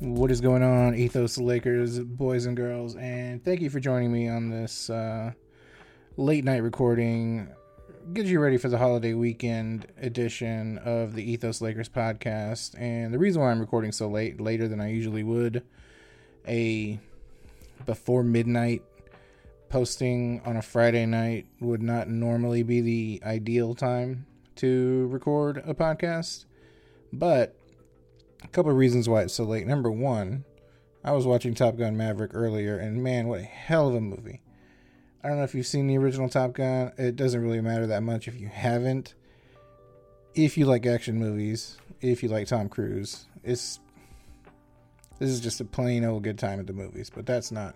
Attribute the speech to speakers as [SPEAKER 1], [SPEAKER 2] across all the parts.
[SPEAKER 1] What is going on, Ethos Lakers boys and girls? And thank you for joining me on this uh, late night recording. Get you ready for the holiday weekend edition of the Ethos Lakers podcast. And the reason why I'm recording so late, later than I usually would, a before midnight posting on a Friday night would not normally be the ideal time to record a podcast. But a couple of reasons why it's so late. Number one, I was watching Top Gun Maverick earlier, and man, what a hell of a movie. I don't know if you've seen the original Top Gun. It doesn't really matter that much if you haven't. If you like action movies, if you like Tom Cruise, it's this is just a plain old good time at the movies. But that's not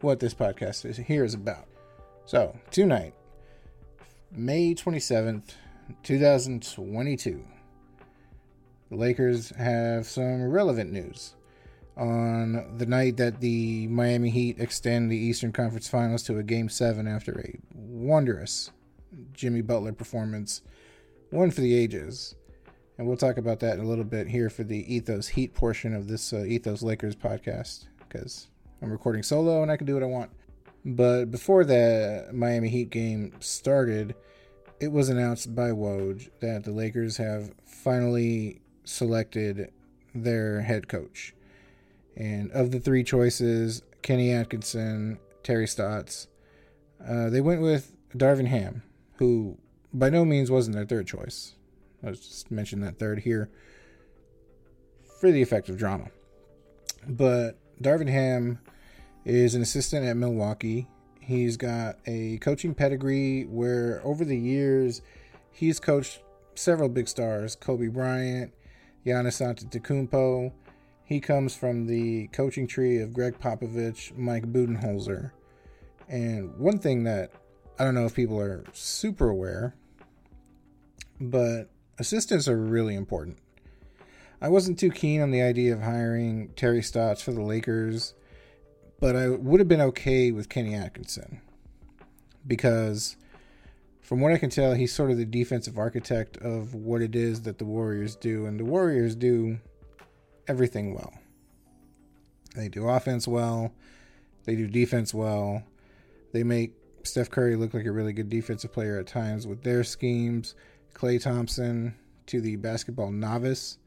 [SPEAKER 1] what this podcast is here is about. So tonight, May twenty seventh, two thousand twenty two. The Lakers have some relevant news. On the night that the Miami Heat extend the Eastern Conference Finals to a Game 7 after a wondrous Jimmy Butler performance, one for the ages. And we'll talk about that in a little bit here for the Ethos Heat portion of this uh, Ethos Lakers podcast because I'm recording solo and I can do what I want. But before the Miami Heat game started, it was announced by Woj that the Lakers have finally selected their head coach. And of the three choices, Kenny Atkinson, Terry Stotts, uh, they went with Darvin Ham, who by no means wasn't their third choice. Let's just mention that third here for the effect of drama. But Darvin Ham is an assistant at Milwaukee. He's got a coaching pedigree where over the years he's coached several big stars Kobe Bryant, Giannis Antetokounmpo. He comes from the coaching tree of Gregg Popovich, Mike Budenholzer. And one thing that I don't know if people are super aware, but assistants are really important. I wasn't too keen on the idea of hiring Terry Stotts for the Lakers, but I would have been okay with Kenny Atkinson because from what I can tell, he's sort of the defensive architect of what it is that the Warriors do, and the Warriors do everything well. They do offense well, they do defense well, they make Steph Curry look like a really good defensive player at times with their schemes. Klay Thompson, to the basketball novice,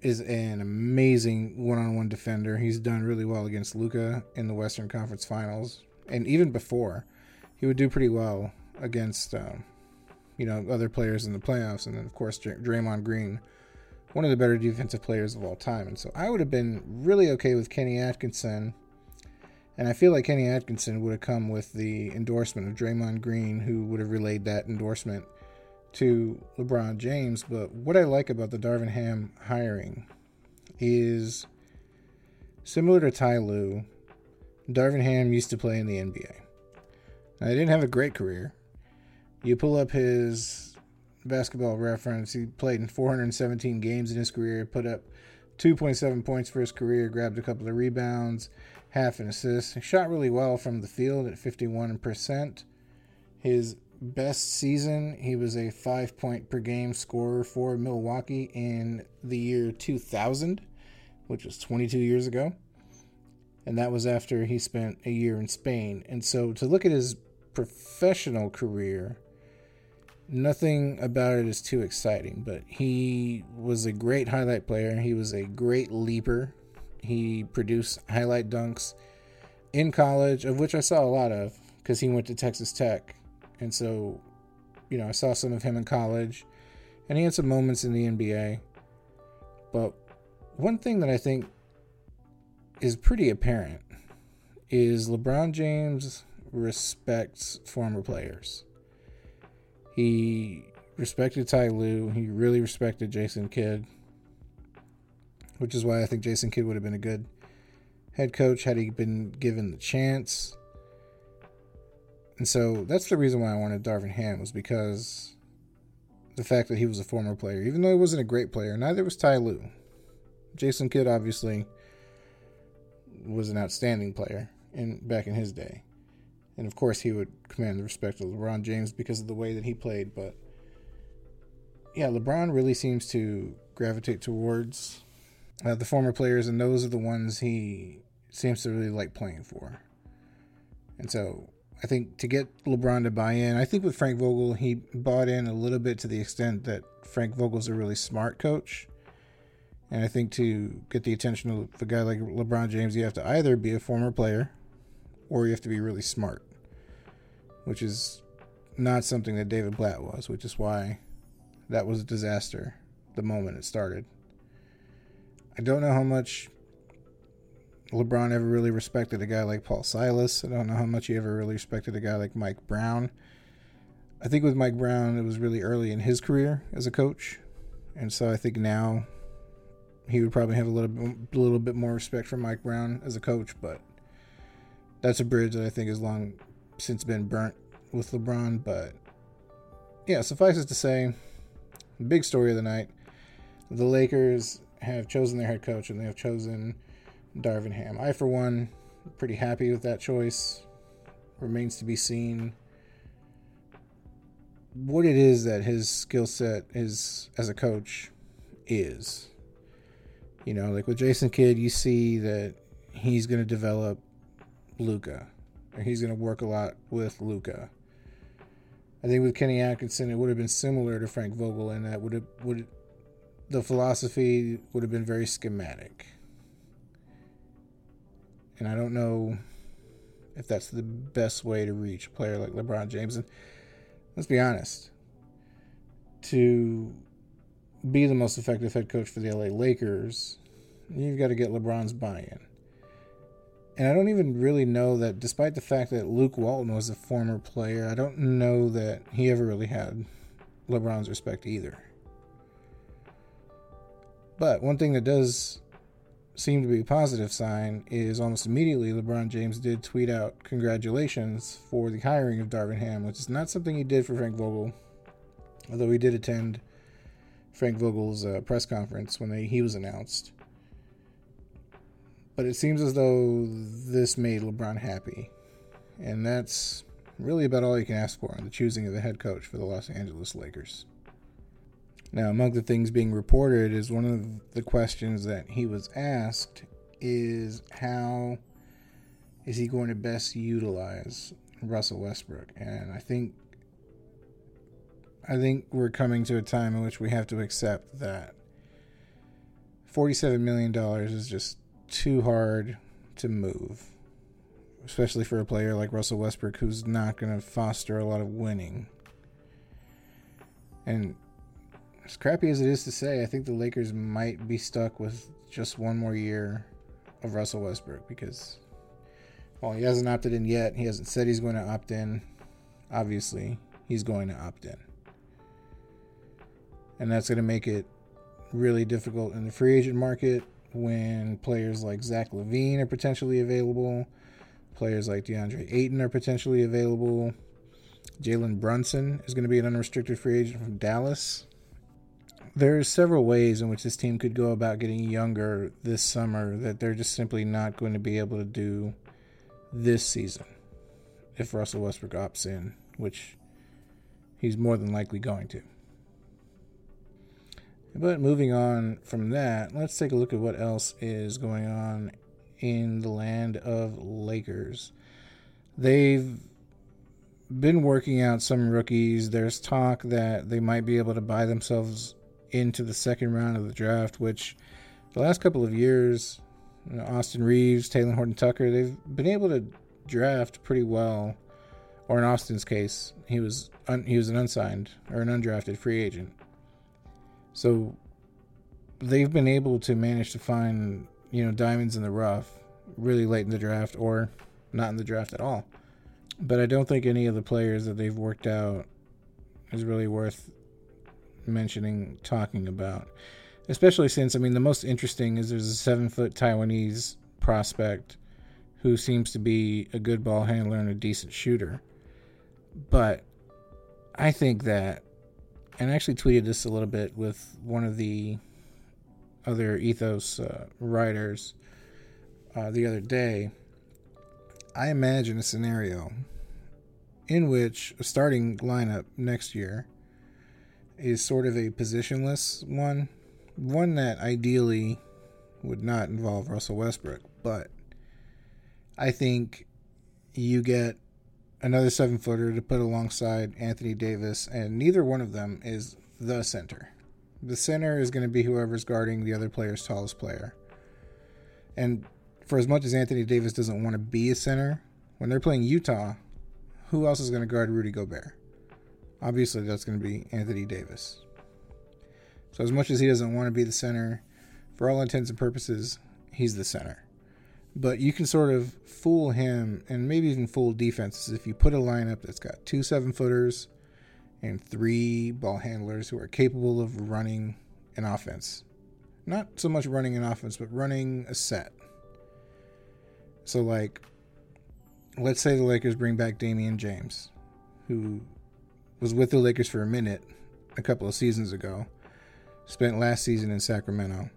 [SPEAKER 1] is an amazing one-on-one defender. He's done really well against Luka in the Western Conference Finals, and even before, he would do pretty well against um, you know other players in the playoffs, and then of course Draymond Green, one of the better defensive players of all time. And so I would have been really okay with Kenny Atkinson, and I feel like Kenny Atkinson would have come with the endorsement of Draymond Green, who would have relayed that endorsement to LeBron James. But what I like about the Darvin Ham hiring is similar to Ty Lue. Darvin Ham used to play in the NBA. Now, he didn't have a great career, you pull up his basketball reference. He played in 417 games in his career, put up 2.7 points for his career, grabbed a couple of rebounds, half an assist. He shot really well from the field at 51%. His best season, he was a five point per game scorer for Milwaukee in the year 2000, which was 22 years ago. And that was after he spent a year in Spain. And so to look at his professional career, nothing about it is too exciting, but he was a great highlight player. He was a great leaper. He produced highlight dunks in college, of which I saw a lot of because he went to Texas Tech. And so, you know, I saw some of him in college. and he had some moments in the NBA. But one thing that I think is pretty apparent is LeBron James respects former players. He respected Ty Lue. He really respected Jason Kidd, which is why I think Jason Kidd would have been a good head coach had he been given the chance. And so that's the reason why I wanted Darvin Ham was because the fact that he was a former player, even though he wasn't a great player, neither was Ty Lue. Jason Kidd obviously was an outstanding player in back in his day. And of course he would command the respect of LeBron James because of the way that he played, but yeah, LeBron really seems to gravitate towards uh, the former players, and those are the ones he seems to really like playing for. And so I think to get LeBron to buy in, I think with Frank Vogel, he bought in a little bit to the extent that Frank Vogel's a really smart coach. And I think to get the attention of a guy like LeBron James, you have to either be a former player or you have to be really smart, which is not something that David Blatt was, which is why that was a disaster the moment it started. I don't know how much LeBron ever really respected a guy like Paul Silas. I don't know how much he ever really respected a guy like Mike Brown. I think with Mike Brown, it was really early in his career as a coach, and so I think now he would probably have a little bit, a little bit more respect for Mike Brown as a coach. But that's a bridge that I think is long since been burnt with LeBron. But yeah, suffice it to say, big story of the night: the Lakers have chosen their head coach, and they have chosen Darvin Ham. I, for one, pretty happy with that choice. Remains to be seen what it is that his skill set is as a coach is. You know, like with Jason Kidd, you see that he's going to develop Luka, or he's going to work a lot with Luka. I think with Kenny Atkinson, it would have been similar to Frank Vogel in that would have would the philosophy would have been very schematic. And I don't know if that's the best way to reach a player like LeBron James. And let's be honest, to be the most effective head coach for the LA Lakers, you've got to get LeBron's buy in. And I don't even really know that, despite the fact that Luke Walton was a former player, I don't know that he ever really had LeBron's respect either. But one thing that does seem to be a positive sign is almost immediately LeBron James did tweet out congratulations for the hiring of Darvin Ham, which is not something he did for Frank Vogel, although he did attend Frank Vogel's uh, press conference when they, he was announced. But it seems as though this made LeBron happy, and that's really about all you can ask for in the choosing of a head coach for the Los Angeles Lakers. Now, among the things being reported is one of the questions that he was asked is how is he going to best utilize Russell Westbrook? And I think I think we're coming to a time in which we have to accept that $47 million is just too hard to move, especially for a player like Russell Westbrook who's not going to foster a lot of winning. And as crappy as it is to say, I think the Lakers might be stuck with just one more year of Russell Westbrook because, well, he hasn't opted in yet. He hasn't said he's going to opt in. Obviously, he's going to opt in. And that's going to make it really difficult in the free agent market when players like Zach LaVine are potentially available, players like DeAndre Ayton are potentially available. Jalen Brunson is going to be an unrestricted free agent from Dallas. There's several ways in which this team could go about getting younger this summer that they're just simply not going to be able to do this season if Russell Westbrook opts in, which he's more than likely going to. But moving on from that, let's take a look at what else is going on in the land of Lakers. They've been working out some rookies. There's talk that they might be able to buy themselves into the second round of the draft, which the last couple of years, you know, Austin Reaves, Talen Horton Tucker, they've been able to draft pretty well. Or in Austin's case, he was un, he was an unsigned or an undrafted free agent. So they've been able to manage to find, you know, diamonds in the rough really late in the draft or not in the draft at all. But I don't think any of the players that they've worked out is really worth mentioning, talking about. Especially since, I mean, the most interesting is there's a seven foot Taiwanese prospect who seems to be a good ball handler and a decent shooter. But I think that, and I actually tweeted this a little bit with one of the other ethos uh, writers uh, the other day. I imagine a scenario in which a starting lineup next year is sort of a positionless one, one that ideally would not involve Russell Westbrook, but I think you get another seven footer to put alongside Anthony Davis, and neither one of them is the center. The center is going to be whoever's guarding the other player's tallest player. And for as much as Anthony Davis doesn't want to be a center, when they're playing Utah, who else is going to guard Rudy Gobert? Obviously, that's going to be Anthony Davis. So, as much as he doesn't want to be the center, for all intents and purposes, he's the center. But you can sort of fool him and maybe even fool defenses if you put a lineup that's got two seven footers and three ball handlers who are capable of running an offense. Not so much running an offense, but running a set. So, like, let's say the Lakers bring back Damian James, who was with the Lakers for a minute a couple of seasons ago, spent last season in Sacramento,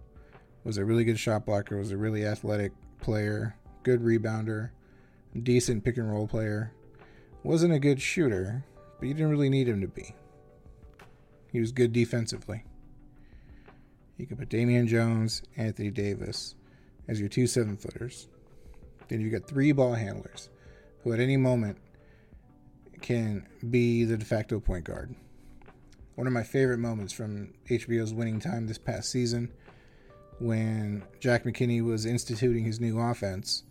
[SPEAKER 1] was a really good shot blocker, was a really athletic player, good rebounder, decent pick and roll player. Wasn't a good shooter, but you didn't really need him to be. He was good defensively. You could put Damian Jones, Anthony Davis as your two seven footers. Then you've got three ball handlers who at any moment can be the de facto point guard. One of my favorite moments from HBO's winning time this past season when Jack McKinney was instituting his new offense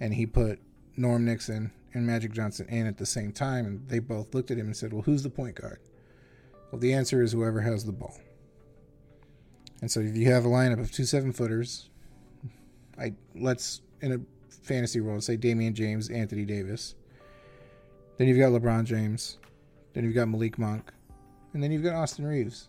[SPEAKER 1] and he put Norm Nixon and Magic Johnson in at the same time and they both looked at him and said, "Well, who's the point guard?" Well, the answer is whoever has the ball. And so if you have a lineup of two seven footers, I let's in a fantasy world say Damian James, Anthony Davis. Then you've got LeBron James. Then you've got Malik Monk. And then you've got Austin Reaves.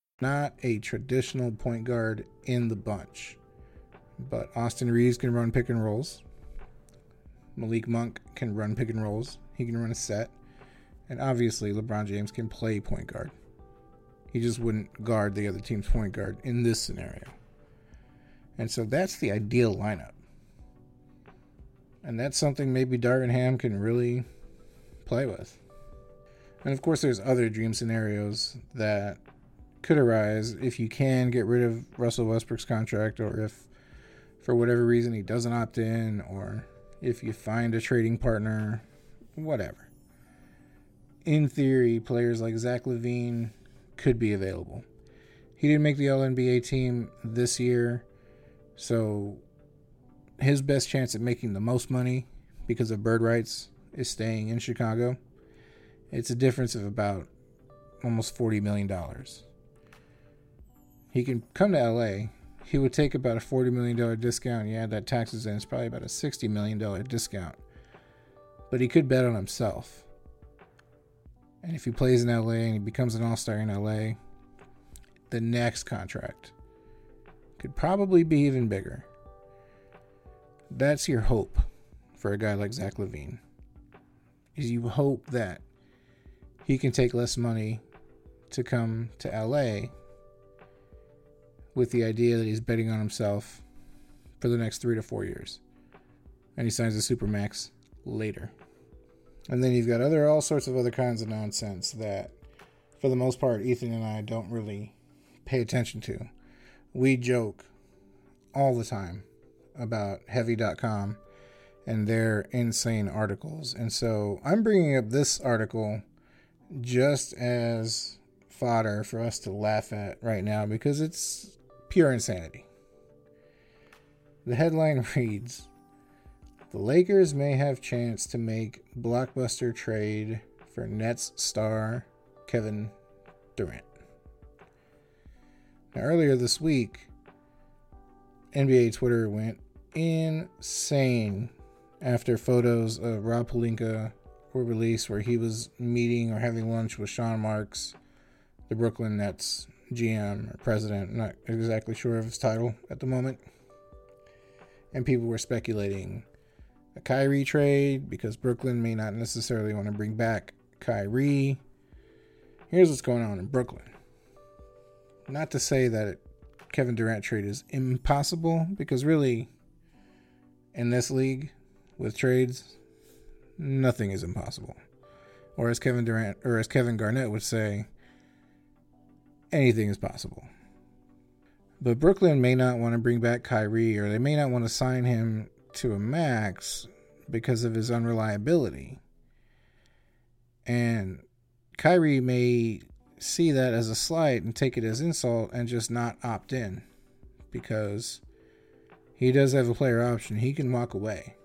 [SPEAKER 1] not a traditional point guard in the bunch. But Austin Reaves can run pick and rolls. Malik Monk can run pick and rolls. He can run a set. And obviously, LeBron James can play point guard. He just wouldn't guard the other team's point guard in this scenario. And so that's the ideal lineup. And that's something maybe Darvin Ham can really play with. And of course, there's other dream scenarios that could arise if you can get rid of Russell Westbrook's contract, or if for whatever reason he doesn't opt in, or if you find a trading partner, whatever. In theory, players like Zach LaVine could be available. He didn't make the All NBA team this year, so his best chance at making the most money because of bird rights is staying in Chicago. It's a difference of about almost $40 million. He can come to LA. He would take about a $40 million discount. You add that taxes in, it's probably about a $60 million discount. But he could bet on himself. And if he plays in LA and he becomes an all star in LA, the next contract could probably be even bigger. That's your hope for a guy like Zach LaVine. Is you hope that he can take less money to come to LA with the idea that he's betting on himself for the next three to four years. And he signs a supermax later. And then you've got other all sorts of other kinds of nonsense that for the most part Ethan and I don't really pay attention to. We joke all the time about heavy.com and their insane articles. And so I'm bringing up this article just as fodder for us to laugh at right now because it's pure insanity. The headline reads The Lakers may have chance to make blockbuster trade for Nets star Kevin Durant. Now, earlier this week, NBA Twitter went insane after photos of Rob Pelinka were released where he was meeting or having lunch with Sean Marks, the Brooklyn Nets GM or president, not exactly sure of his title at the moment. And people were speculating a Kyrie trade because Brooklyn may not necessarily want to bring back Kyrie. Here's what's going on in Brooklyn. Not to say that Kevin Durant trade is impossible because really in this league with trades nothing is impossible. Or as Kevin Durant or as Kevin Garnett would say, anything is possible. But Brooklyn may not want to bring back Kyrie or they may not want to sign him to a max because of his unreliability. And Kyrie may see that as a slight and take it as insult and just not opt in because he does have a player option. He can walk away.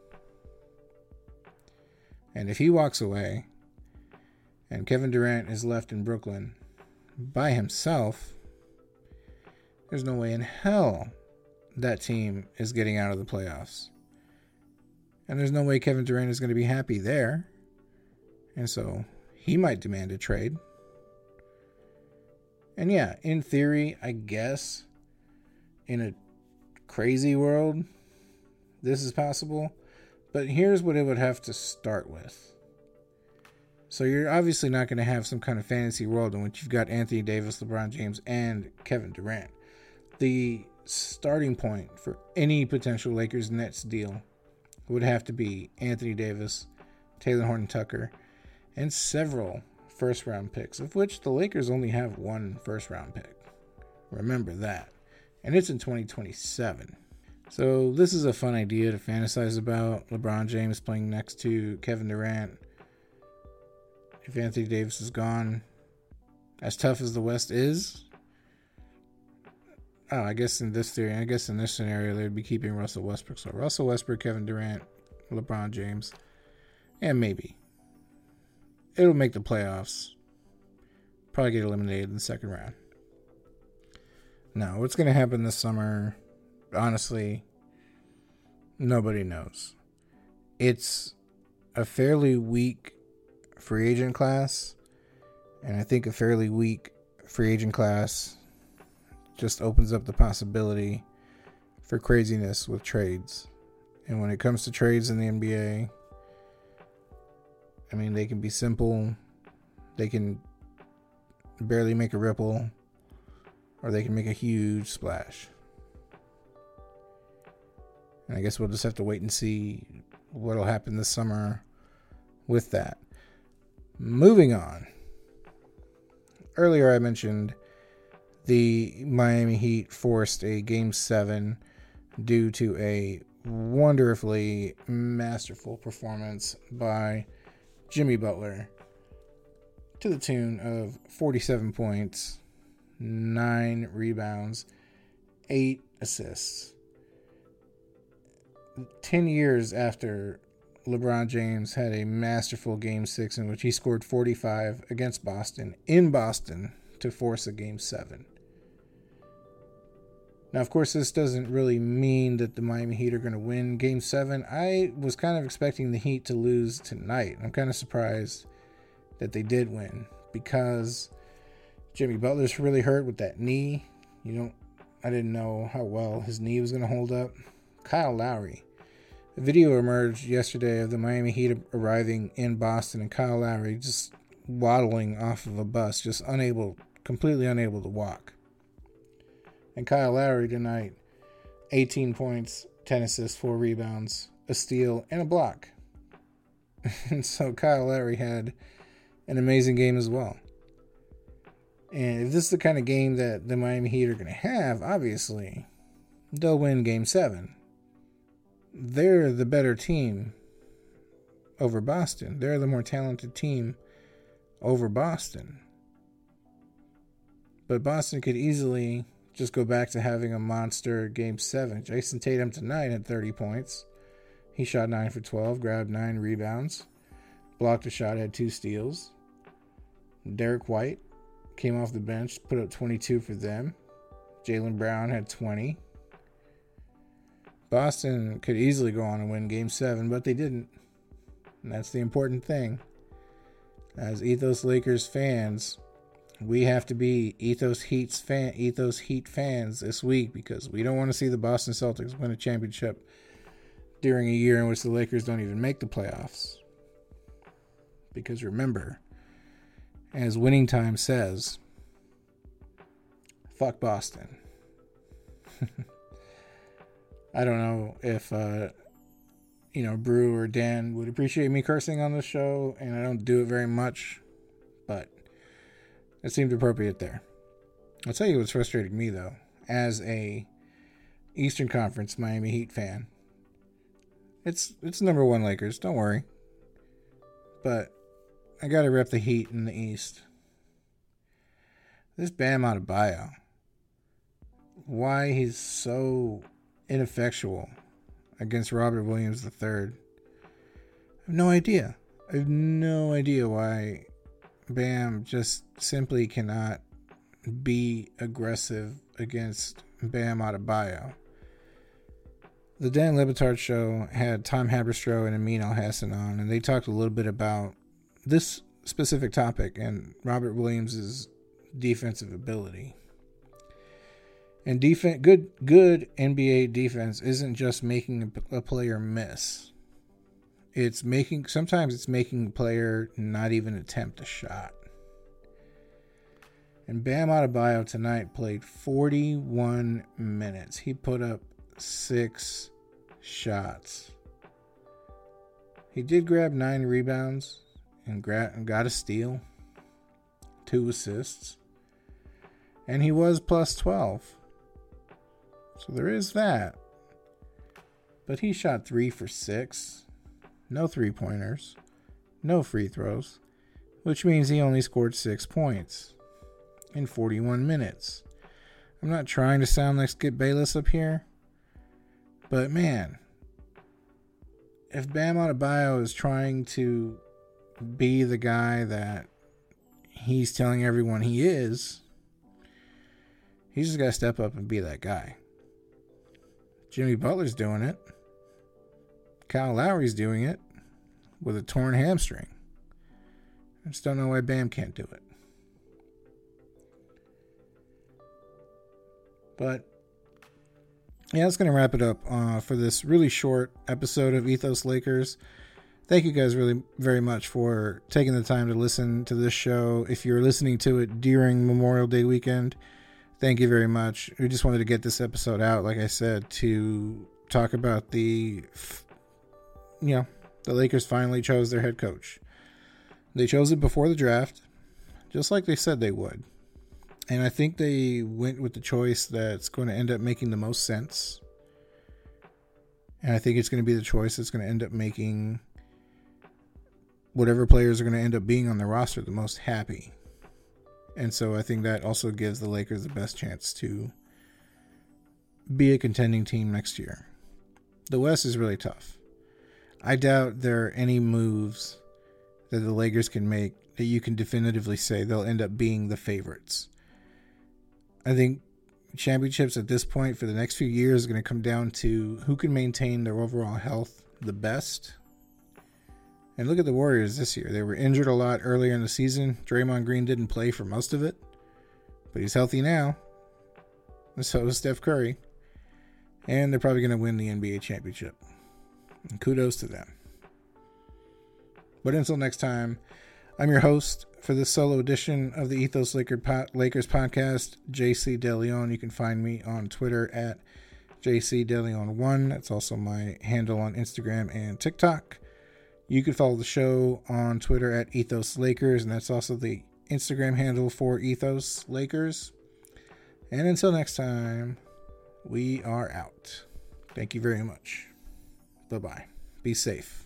[SPEAKER 1] And if he walks away and Kevin Durant is left in Brooklyn by himself, there's no way in hell that team is getting out of the playoffs. And there's no way Kevin Durant is going to be happy there. And so he might demand a trade. And yeah, in theory, I guess in a crazy world, this is possible. But here's what it would have to start with. So you're obviously not going to have some kind of fantasy world in which you've got Anthony Davis, LeBron James, and Kevin Durant. The starting point for any potential Lakers Nets deal would have to be Anthony Davis, Talen Horton Tucker, and several first round picks, of which the Lakers only have one first round pick. Remember that. And it's in 2027. So, this is a fun idea to fantasize about LeBron James playing next to Kevin Durant. If Anthony Davis is gone, as tough as the West is, oh, I guess in this theory, I guess in this scenario, they'd be keeping Russell Westbrook. So, Russell Westbrook, Kevin Durant, LeBron James, and maybe it'll make the playoffs. Probably get eliminated in the second round. Now, what's going to happen this summer? Honestly, nobody knows. It's a fairly weak free agent class, and I think a fairly weak free agent class just opens up the possibility for craziness with trades. And when it comes to trades in the NBA, I mean, they can be simple, they can barely make a ripple, or they can make a huge splash. And I guess we'll just have to wait and see what'll happen this summer with that. Moving on. Earlier, I mentioned the Miami Heat forced a game seven due to a wonderfully masterful performance by Jimmy Butler to the tune of 47 points, 9 rebounds, 8 assists. 10 years after LeBron James had a masterful game 6 in which he scored 45 against Boston in Boston to force a game 7. Now, of course, this doesn't really mean that the Miami Heat are going to win Game 7. I was kind of expecting the Heat to lose tonight. I'm kind of surprised that they did win because Jimmy Butler's really hurt with that knee. You don't I didn't know how well his knee was going to hold up. Kyle Lowry. A video emerged yesterday of the Miami Heat arriving in Boston and Kyle Lowry just waddling off of a bus, just unable, completely unable to walk. And Kyle Lowry tonight, 18 points, 10 assists, 4 rebounds, a steal, and a block. and so Kyle Lowry had an amazing game as well. And if this is the kind of game that the Miami Heat are going to have, obviously, they'll win game seven. They're the better team over Boston. They're the more talented team over Boston. But Boston could easily just go back to having a monster game seven. Jayson Tatum tonight had 30 points. He shot 9 for 12, grabbed 9 rebounds, blocked a shot, had 2 steals. Derrick White came off the bench, put up 22 for them. Jaylen Brown had 20. Boston could easily go on and win game seven, but they didn't. And that's the important thing. As Ethos Lakers fans, we have to be Ethos Heat's fan Ethos Heat fans this week because we don't want to see the Boston Celtics win a championship during a year in which the Lakers don't even make the playoffs. Because remember, as winning time says, fuck Boston. I don't know if uh, you know Brew or Dan would appreciate me cursing on the show, and I don't do it very much, but it seemed appropriate there. I'll tell you what's frustrating me though, as a Eastern Conference Miami Heat fan. It's it's number one Lakers. Don't worry, but I gotta rep the Heat in the East. This Bam Adebayo, why he's so ineffectual against Robert Williams III. I have no idea. I have no idea why Bam just simply cannot be aggressive against Bam Adebayo. The Dan Le Batard show had Tom Haberstroh and Amin Elhassan on, and they talked a little bit about this specific topic and Robert Williams's defensive ability. And defense, good good NBA defense isn't just making a, a player miss. It's making sometimes it's making a player not even attempt a shot. And Bam Adebayo tonight played 41 minutes. He put up six shots. He did grab nine rebounds and got a steal, two assists, and he was plus 12. So there is that. But he shot three for six, no three pointers, no free throws, which means he only scored six points in 41 minutes. I'm not trying to sound like Skip Bayless up here, but man, if Bam Adebayo is trying to be the guy that he's telling everyone he is, he's just got to step up and be that guy. Jimmy Butler's doing it. Kyle Lowry's doing it with a torn hamstring. I just don't know why Bam can't do it. But yeah, that's going to wrap it up uh, for this really short episode of Ethos Lakers. Thank you guys really very much for taking the time to listen to this show. If you're listening to it during Memorial Day weekend, thank you very much. We just wanted to get this episode out, like I said, to talk about the, you know, the Lakers finally chose their head coach. They chose it before the draft, just like they said they would. And I think they went with the choice that's going to end up making the most sense. And I think it's going to be the choice that's going to end up making whatever players are going to end up being on the roster the most happy. And so I think that also gives the Lakers the best chance to be a contending team next year. The West is really tough. I doubt there are any moves that the Lakers can make that you can definitively say they'll end up being the favorites. I think championships at this point for the next few years is going to come down to who can maintain their overall health the best and look at the Warriors this year. They were injured a lot earlier in the season. Draymond Green didn't play for most of it. but he's healthy now. And so is Steph Curry. And they're probably going to win the NBA championship. And kudos to them. But until next time, I'm your host for this solo edition of the Ethos Lakers podcast, JC DeLeon. You can find me on Twitter at JC DeLeon1. That's also my handle on Instagram and TikTok. You can follow the show on Twitter at Ethos Lakers, and that's also the Instagram handle for Ethos Lakers. And until next time, we are out. Thank you very much. Bye bye. Be safe.